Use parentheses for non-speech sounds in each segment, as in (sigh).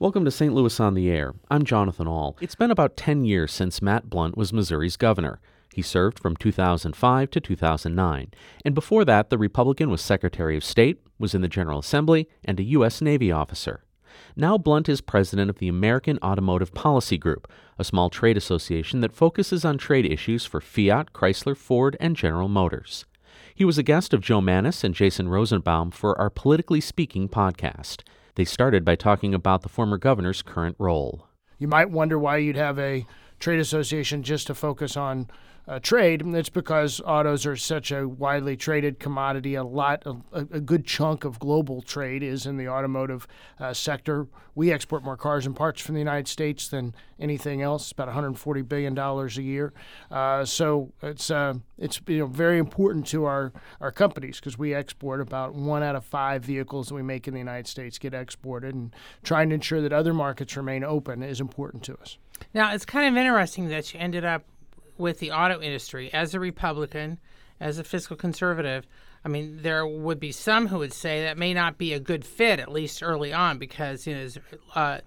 Welcome to St. Louis on the Air. I'm Jonathan Ahl. It's been about 10 years since Matt Blunt was Missouri's governor. He served from 2005 to 2009, and before that, the Republican was Secretary of State, was in the General Assembly, and a U.S. Navy officer. Now Blunt is president of the American Automotive Policy Group, a small trade association that focuses on trade issues for Fiat, Chrysler, Ford, and General Motors. He was a guest of Jo Mannies and Jason Rosenbaum for our Politically Speaking podcast. They started by talking about the former governor's current role. You might wonder why you'd have a trade association just to focus on uh, trade. It's because autos are such a widely traded commodity. A lot, a, a good chunk of global trade is in the automotive uh, sector. We export more cars and parts from the United States than anything else. About 140 billion dollars a year. Uh, so it's uh, it's you know very important to our our companies because we export about one out of five vehicles that we make in the United States get exported, and trying to ensure that other markets remain open is important to us. Now it's kind of interesting that you ended up with the auto industry as a Republican, as a fiscal conservative. I mean, there would be some who would say that may not be a good fit, at least early on, because you know, uh,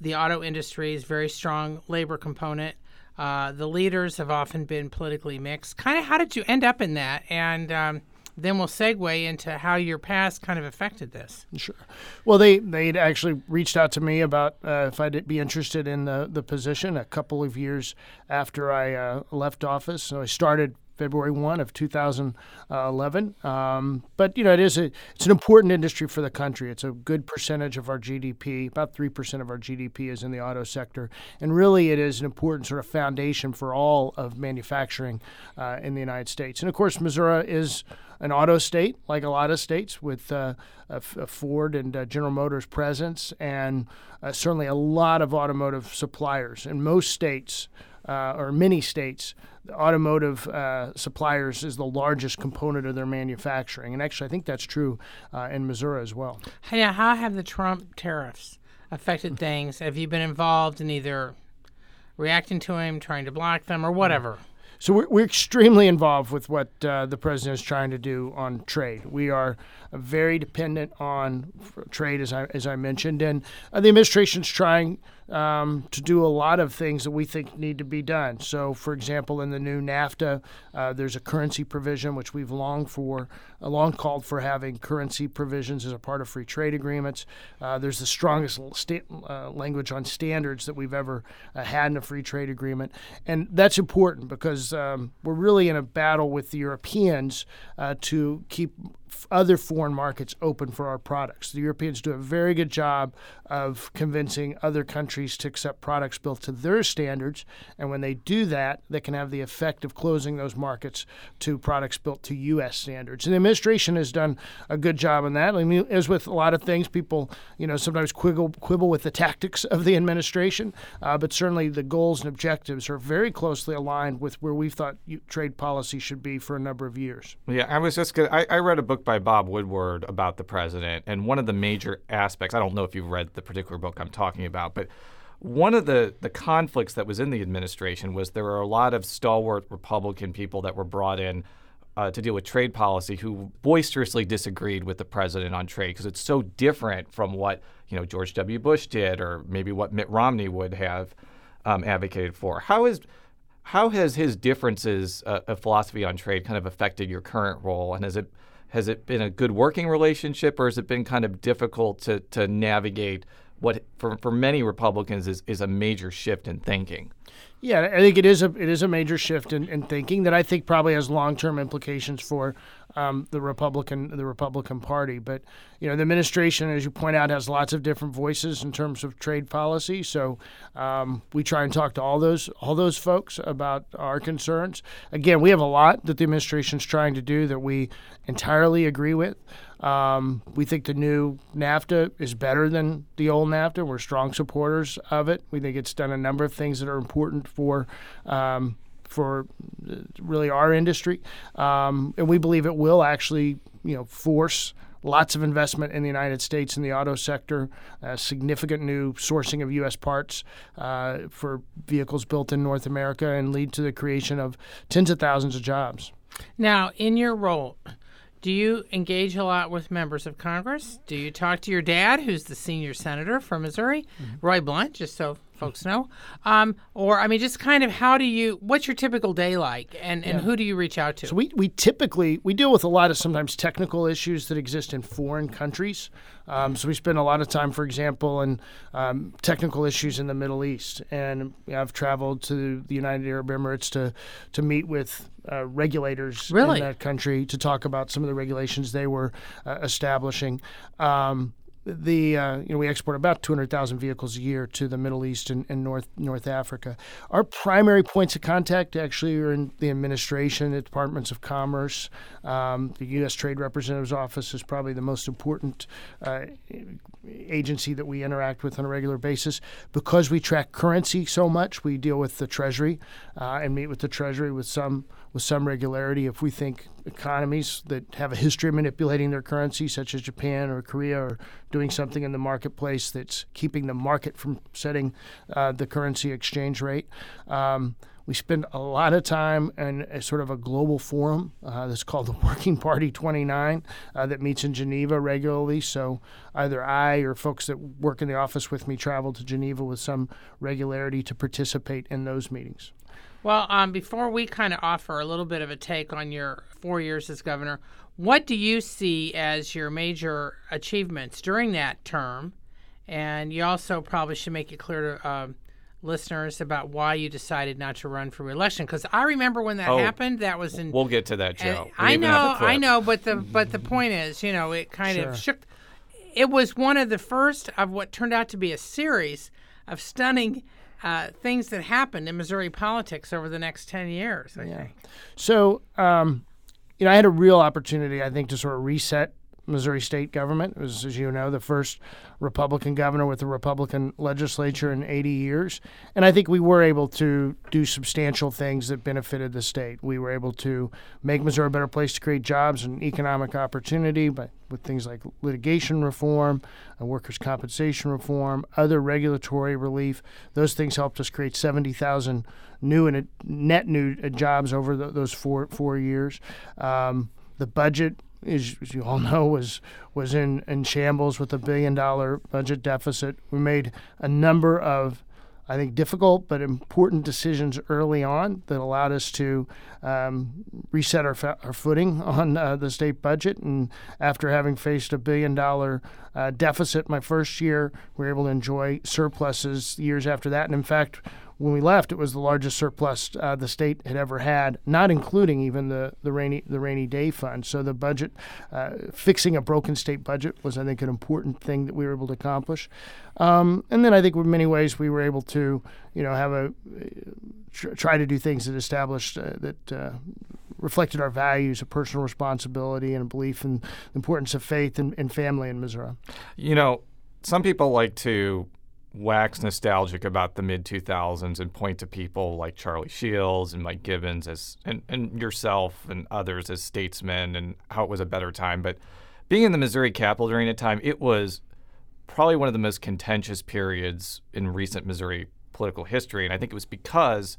the auto industry is very strong labor component. Uh, the leaders have often been politically mixed. Kind of, how did you end up in that? And um, then we'll segue into how your past kind of affected this. Sure. Well, they they'd actually reached out to me about uh, if I'd be interested in the the position a couple of years after I uh, left office. So I started February 1 of 2011. Um, but, you know, it is a, it's an important industry for the country. It's a good percentage of our GDP. About 3% of our GDP is in the auto sector. And really, it is an important sort of foundation for all of manufacturing uh, in the United States. And, of course, Missouri is an auto state, like a lot of states, with uh, a, a Ford and uh, General Motors presence, and uh, certainly a lot of automotive suppliers. In most states, uh, or many states, automotive uh, suppliers is the largest component of their manufacturing. And actually, I think that's true uh, in Missouri as well. Yeah, how have the Trump tariffs affected things? Have you been involved in either reacting to him, trying to block them, or whatever? So we're, we're extremely involved with what uh, the president is trying to do on trade. We are very dependent on trade, as I as I mentioned, and uh, the administration's trying um, to do a lot of things that we think need to be done. So, for example, in the new NAFTA, uh, there's a currency provision which we've longed for, long called for having currency provisions as a part of free trade agreements. Uh, there's the strongest sta- uh, language on standards that we've ever uh, had in a free trade agreement, and that's important because um, we're really in a battle with the Europeans uh, to keep other foreign markets open for our products. The Europeans do a very good job of convincing other countries to accept products built to their standards, and when they do that, they can have the effect of closing those markets to products built to U.S. standards. And the administration has done a good job on that. I mean, as with a lot of things, people, you know, sometimes quibble, quibble with the tactics of the administration, uh, but certainly the goals and objectives are very closely aligned with where we thought trade policy should be for a number of years. Yeah, I was just gonna, I, I read a book by Bob Woodward about the president, and one of the major aspects, I don't know if you've read the particular book I'm talking about, but one of the, the conflicts that was in the administration was there were a lot of stalwart Republican people that were brought in uh, to deal with trade policy who boisterously disagreed with the president on trade because it's so different from what you know George W. Bush did or maybe what Mitt Romney would have um, advocated for. How is how has his differences uh, of philosophy on trade kind of affected your current role, and has it has it been a good working relationship, or has it been kind of difficult to to navigate what for for many Republicans is is a major shift in thinking? Yeah, I think it is a it is a major shift in, in thinking that I think probably has long term implications for um, the Republican the Republican Party. But you know, the administration, as you point out, has lots of different voices in terms of trade policy. So um, we try and talk to all those all those folks about our concerns. Again, we have a lot that the administration is trying to do that we entirely agree with. Um, we think the new NAFTA is better than the old NAFTA. We're strong supporters of it. We think it's done a number of things that are important for um, for uh, really our industry, um, and we believe it will actually you know force lots of investment in the United States in the auto sector, uh, significant new sourcing of U.S. parts uh, for vehicles built in North America, and lead to the creation of tens of thousands of jobs. Now, in your role, Do you engage a lot with members of Congress? Do you talk to your dad, who's the senior senator from Missouri, mm-hmm. Roy Blunt, just so folks know? Um, or, I mean, just kind of how do you, what's your typical day like and, and yeah. who do you reach out to? So we, we typically, we deal with a lot of sometimes technical issues that exist in foreign countries. Um, so we spend a lot of time, for example, in um, technical issues in the Middle East. And I've traveled to the United Arab Emirates to, to meet with uh, regulators really? in that country to talk about some of the regulations they were uh, establishing. Um, the uh, you know we export about 200,000 vehicles a year to the Middle East and, and, North North Africa. Our primary points of contact actually are in the administration, the departments of commerce. Um, the U.S. Trade Representative's office is probably the most important uh, agency that we interact with on a regular basis because we track currency so much. We deal with the Treasury uh, and meet with the Treasury with some with some regularity. If we think economies that have a history of manipulating their currency, such as Japan or Korea, are doing something in the marketplace that's keeping the market from setting uh, the currency exchange rate. Um, we spend a lot of time in a sort of a global forum uh, that's called the Working Party 29 uh, that meets in Geneva regularly. So either I or folks that work in the office with me travel to Geneva with some regularity to participate in those meetings. Well, um, before we kind of offer a little bit of a take on your four years as governor, what do you see as your major achievements during that term? And you also probably should make it clear to uh, listeners about why you decided not to run for reelection. Because I remember when that oh, happened. That was in. We'll get to that, Jo. I know, I know, but the but the (laughs) point is, you know, it kind sure. of shook. It was one of the first of what turned out to be a series of stunning uh, things that happened in Missouri politics over the next 10 years, I yeah. think. So, um, you know, I had a real opportunity, I think, to sort of reset Missouri state government. It was, as you know, the first Republican governor with a Republican legislature in 80 years. And I think we were able to do substantial things that benefited the state. We were able to make Missouri a better place to create jobs and economic opportunity by, with things like litigation reform, uh, workers' compensation reform, other regulatory relief. Those things helped us create 70,000 new and net new uh, jobs over the, those four, four years. Um, the budget as, you all know, was was in, in shambles with a billion dollar budget deficit. We made a number of, I think, difficult but important decisions early on that allowed us to um, reset our, fa- our footing (laughs) on uh, the state budget. And after having faced a billion dollar uh, deficit my first year, we were able to enjoy surpluses years after that. And in fact, when we left, it was the largest surplus uh, the state had ever had, not including even the, the rainy the rainy day fund. So the budget, uh, fixing a broken state budget, was I think an important thing that we were able to accomplish. Um, and then I think in many ways we were able to, you know, have a tr- try to do things that established uh, that uh, reflected our values of personal responsibility and a belief in the importance of faith and, and family in Missouri. You know, some people like to wax nostalgic about the mid 2000s and point to people like Charlie Shields and Mike Gibbons as and, and yourself and others as statesmen and how it was a better time. But being in the Missouri Capitol during that time, it was probably one of the most contentious periods in recent Missouri political history. And I think it was because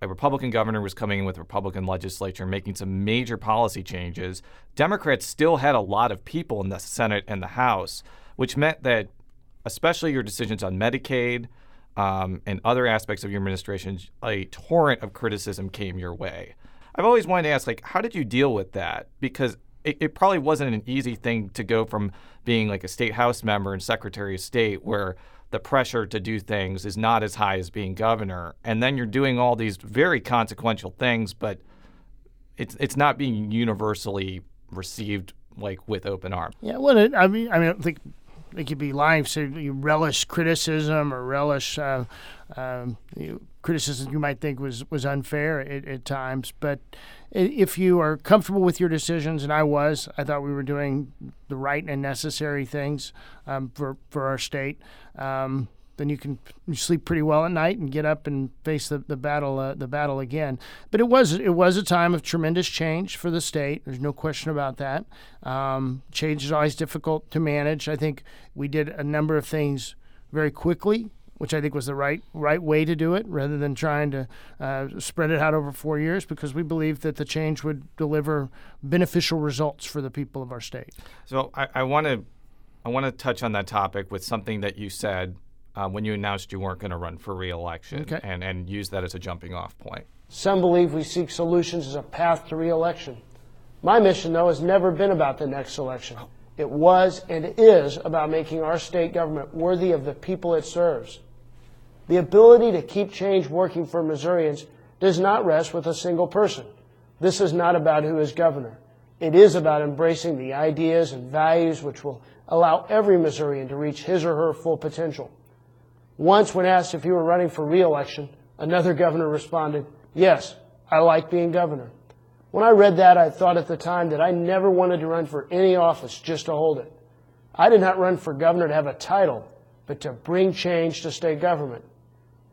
a Republican governor was coming in with a Republican legislature making some major policy changes. Democrats still had a lot of people in the Senate and the House, which meant that especially your decisions on Medicaid um, and other aspects of your administration, a torrent of criticism came your way. I've always wanted to ask, like, how did you deal with that? Because it, it probably wasn't an easy thing to go from being like a state house member and secretary of state, where the pressure to do things is not as high as being governor, and then you're doing all these very consequential things, but it's it's not being universally received like with open arms. Yeah, well, I mean, I mean, I think it could be life. So you relish criticism or relish uh, um, criticism you might think was was unfair at, at, times. But if you are comfortable with your decisions, and I was, I thought we were doing the right and necessary things um, for for our state. Um, then you can sleep pretty well at night and get up and face the, the battle uh, the battle again. But it was it was a time of tremendous change for the state. There's no question about that. Um, change is always difficult to manage. I think we did a number of things very quickly which I think was the right right way to do it, rather than trying to uh, spread it out over four years, because we believed that the change would deliver beneficial results for the people of our state. So I want to I want to touch on that topic with something that you said uh, when you announced you weren't going to run for reelection, okay. and and use that as a jumping off point. Some believe we seek solutions as a path to reelection. My mission, though, has never been about the next election. It was and is about making our state government worthy of the people it serves. The ability to keep change working for Missourians does not rest with a single person. This is not about who is governor. It is about embracing the ideas and values which will allow every Missourian to reach his or her full potential. Once, when asked if he were running for reelection, another governor responded, Yes, I like being governor. When I read that, I thought at the time that I never wanted to run for any office just to hold it. I did not run for governor to have a title, but to bring change to state government.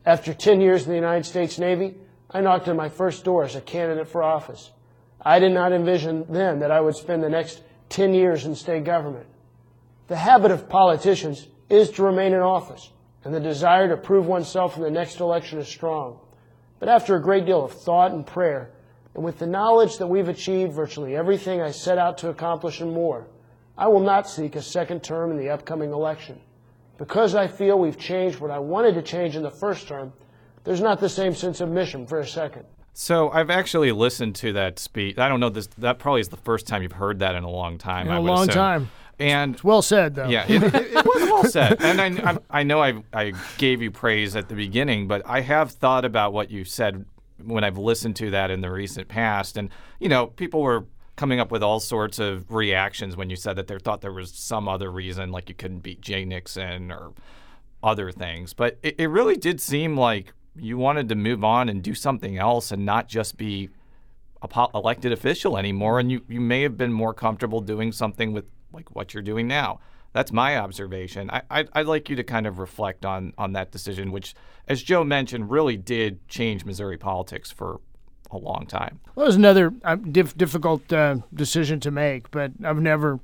After 10 years in the United States Navy, I knocked on my first door as a candidate for office. I did not envision then that I would spend the next 10 years in state government. The habit of politicians is to remain in office, and the desire to prove oneself in the next election is strong. But after a great deal of thought and prayer, and with the knowledge that we've achieved virtually everything I set out to accomplish and more, I will not seek a second term in the upcoming election. Because I feel we've changed what I wanted to change in the first term, there's not the same sense of mission for a second. So I've actually listened to that speech. I don't know this. That probably is the first time you've heard that in a long time. In a long assume. time. And it's well said, though. Yeah, it, it, it was well said. (laughs) And I, I, I know I, I gave you praise at the beginning, but I have thought about what you said when I've listened to that in the recent past. And, you know, people were coming up with all sorts of reactions when you said that they thought there was some other reason, like you couldn't beat Jay Nixon or other things. But it, it really did seem like you wanted to move on and do something else and not just be a po- elected official anymore. And you, you may have been more comfortable doing something with like what you're doing now. That's my observation. I, I'd, I'd, like you to kind of reflect on on that decision, which, as Joe mentioned, really did change Missouri politics for a long time. Well, it was another uh, diff- difficult uh, decision to make, but I've never.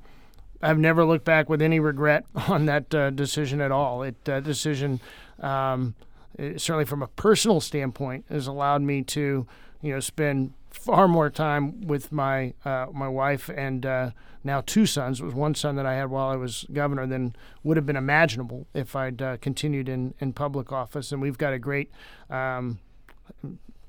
I've never looked back with any regret (laughs) on that uh, decision at all. It decision, um, it, certainly from a personal standpoint, has allowed me to, you know, spend far more time with my uh, my wife and uh, now two sons. It was one son that I had while I was governor than would have been imaginable if I'd uh, continued in, in public office. And we've got a great um,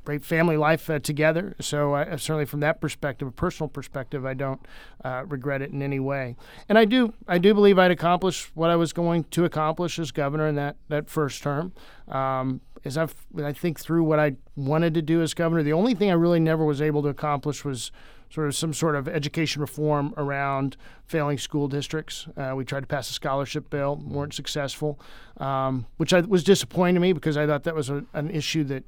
great family life uh, together. So uh, certainly from that perspective, a personal perspective, I don't uh, regret it in any way. And I do I do believe I'd accomplish what I was going to accomplish as governor in that that first term. Um, as I've, I think through what I wanted to do as governor, the only thing I really never was able to accomplish was sort of some sort of education reform around failing school districts. Uh, we tried to pass a scholarship bill, weren't successful, um, which I, was disappointing to me because I thought that was a, an issue that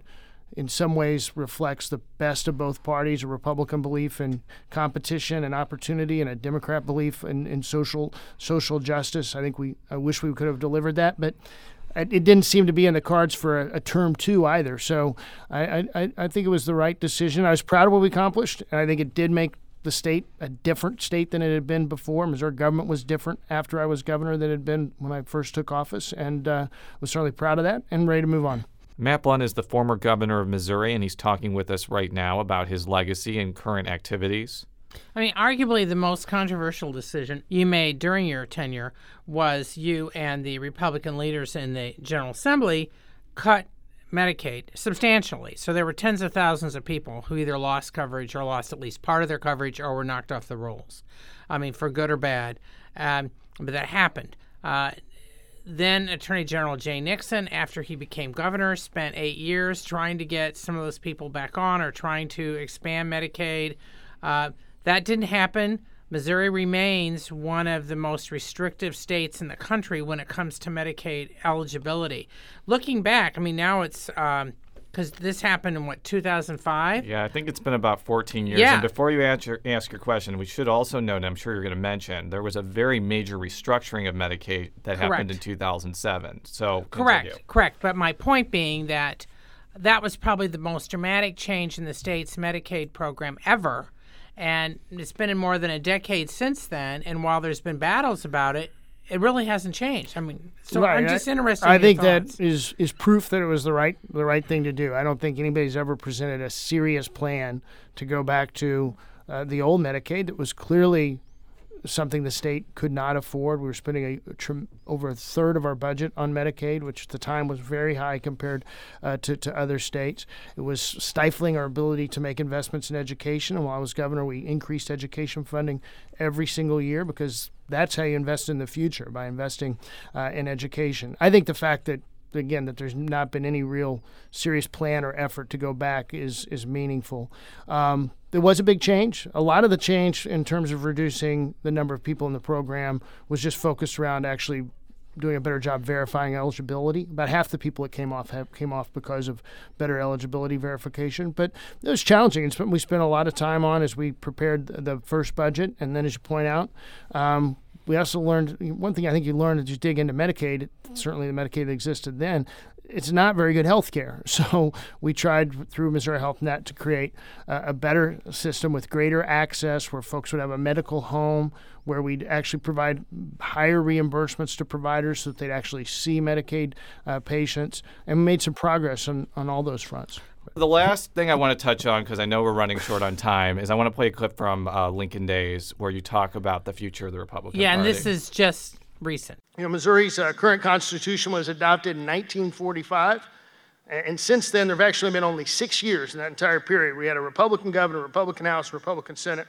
in some ways reflects the best of both parties a Republican belief in competition and opportunity and a Democrat belief in, in social social justice. I think we I wish we could have delivered that, but it didn't seem to be in the cards for a, a term two either. So I, I, I think it was the right decision. I was proud of what we accomplished, and I think it did make the state a different state than it had been before. Missouri government was different after I was governor than it had been when I first took office, and uh, was certainly proud of that and ready to move on. Matt Blunt is the former governor of Missouri, and he's talking with us right now about his legacy and current activities. I mean, arguably the most controversial decision you made during your tenure was you and the Republican leaders in the General Assembly cut Medicaid substantially. So there were tens of thousands of people who either lost coverage or lost at least part of their coverage or were knocked off the rolls. I mean, for good or bad. Um, but that happened. Uh, then Attorney General Jay Nixon, after he became governor, spent eight years trying to get some of those people back on or trying to expand Medicaid. Uh, that didn't happen. Missouri remains one of the most restrictive states in the country when it comes to Medicaid eligibility. Looking back, I mean, now it's because um, this happened in what 2005. Yeah, I think it's been about 14 years. Yeah. And before you answer, ask your question, we should also note, I'm sure you're going to mention, there was a very major restructuring of Medicaid that Correct. happened in 2007. So correct, continue. correct. But my point being that that was probably the most dramatic change in the state's Medicaid program ever and it's been in more than a decade since then. And while there's been battles about it, it really hasn't changed. I mean, so Right, I'm just interested. I in your think thoughts. that is is proof that it was the right the right thing to do. I don't think anybody's ever presented a serious plan to go back to uh, the old Medicaid that was clearly something the state could not afford. We were spending a, trim, over a third of our budget on Medicaid, which at the time was very high compared uh, to, to other states. It was stifling our ability to make investments in education. And while I was governor, we increased education funding every single year because that's how you invest in the future by investing uh, in education. I think the fact that again that there's not been any real serious plan or effort to go back is is meaningful. Um, there was a big change. A lot of the change in terms of reducing the number of people in the program was just focused around actually doing a better job verifying eligibility. About half the people that came off have, came off because of better eligibility verification. But it was challenging. We spent a lot of time on as we prepared the the first budget, and then as you point out. Um, we also learned one thing I think you learn as you dig into Medicaid, certainly the Medicaid that existed then, it's not very good health care. (laughs) So we tried through Missouri Health Net to create uh, a better system with greater access where folks would have a medical home, where we'd actually provide higher reimbursements to providers so that they'd actually see Medicaid uh, patients. And we made some progress on, on all those fronts. The last thing I want to touch on, because I know we're running short on time, is I want to play a clip from uh, Lincoln Days where you talk about the future of the Republican yeah, and Party. this is just recent. You know, Missouri's uh, current constitution was adopted in 1945. And since then, there have actually been only six years in that entire period. We had a Republican governor, Republican House, Republican Senate.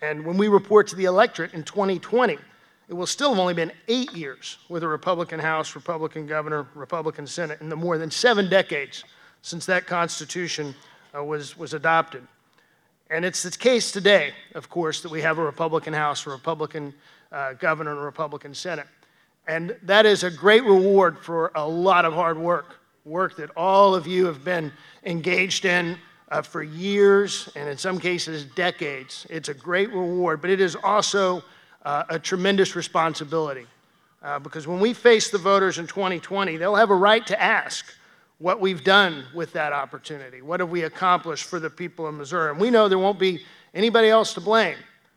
And when we report to the electorate in 2020, it will still have only been eight years with a Republican House, Republican governor, Republican Senate in the more than seven decades since that Constitution uh, was, was adopted. And it's the case today, of course, that we have a Republican House, a Republican uh, governor, and a Republican Senate. And that is a great reward for a lot of hard work, work that all of you have been engaged in uh, for years and in some cases decades. It's a great reward, but it is also uh, a tremendous responsibility. Uh, because when we face the voters in 2020, they'll have a right to ask what we've done with that opportunity. What have we accomplished for the people of Missouri? And we know there won't be anybody else to blame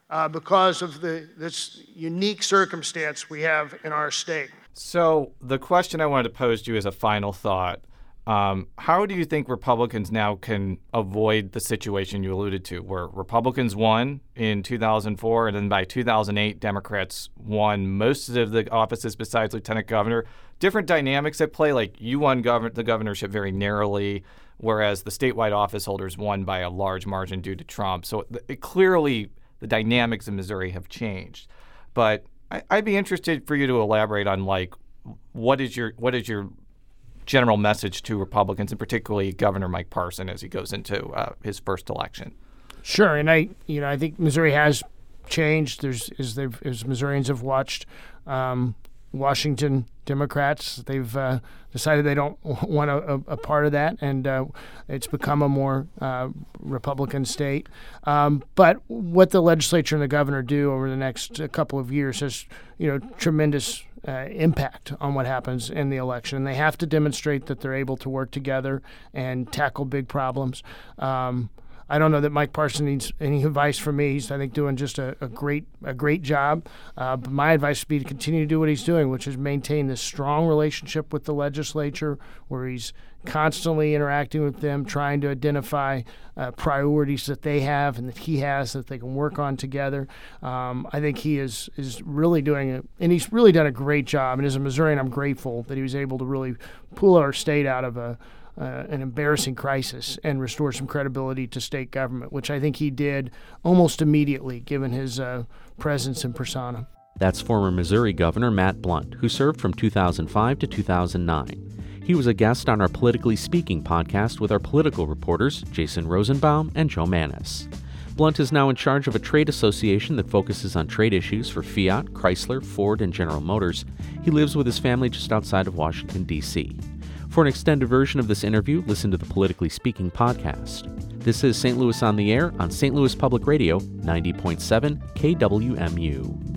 uh, because of the, this unique circumstance we have in our state. So the question I wanted to pose to you as a final thought: um, How do you think Republicans now can avoid the situation you alluded to, where Republicans won in 2004, and then by 2008, Democrats won most of the offices besides lieutenant governor? Different dynamics at play. Like you won govern- the governorship very narrowly, whereas the statewide office holders won by a large margin due to Trump. So it, it clearly the dynamics in Missouri have changed. But I, I'd be interested for you to elaborate on like what is your what is your general message to Republicans and particularly Governor Mike Parson as he goes into uh, his first election. Sure, and I, you know, I think Missouri has changed. There's as as Missourians have watched um, Washington Democrats, they've uh, decided they don't (laughs) want a, a, a part of that, and uh, it's become a more uh, Republican state. Um, but what the legislature and the governor do over the next uh, couple of years has, you know, tremendous uh, impact on what happens in the election. And they have to demonstrate that they're able to work together and tackle big problems. Um, I don't know that Mike Parson needs any advice from me. He's, I think, doing just a, a great a great job. Uh, but my advice would be to continue to do what he's doing, which is maintain this strong relationship with the legislature, where he's constantly interacting with them, trying to identify uh, priorities that they have and that he has that they can work on together. Um, I think he is is really doing it, and he's really done a great job. And as a Missourian, I'm grateful that he was able to really pull our state out of a uh, an embarrassing crisis and restore some credibility to state government, which I think he did almost immediately, given his uh, presence and persona. That's former Missouri Governor Matt Blunt, who served from 2005 to 2009. He was a guest on our Politically Speaking podcast with our political reporters, Jason Rosenbaum and Jo Mannies. Blunt is now in charge of a trade association that focuses on trade issues for Fiat, Chrysler, Ford, and General Motors. He lives with his family just outside of Washington, D.C. For an extended version of this interview, listen to the Politically Speaking podcast. This is St. Louis on the Air on St. Louis Public Radio, 90.7 KWMU.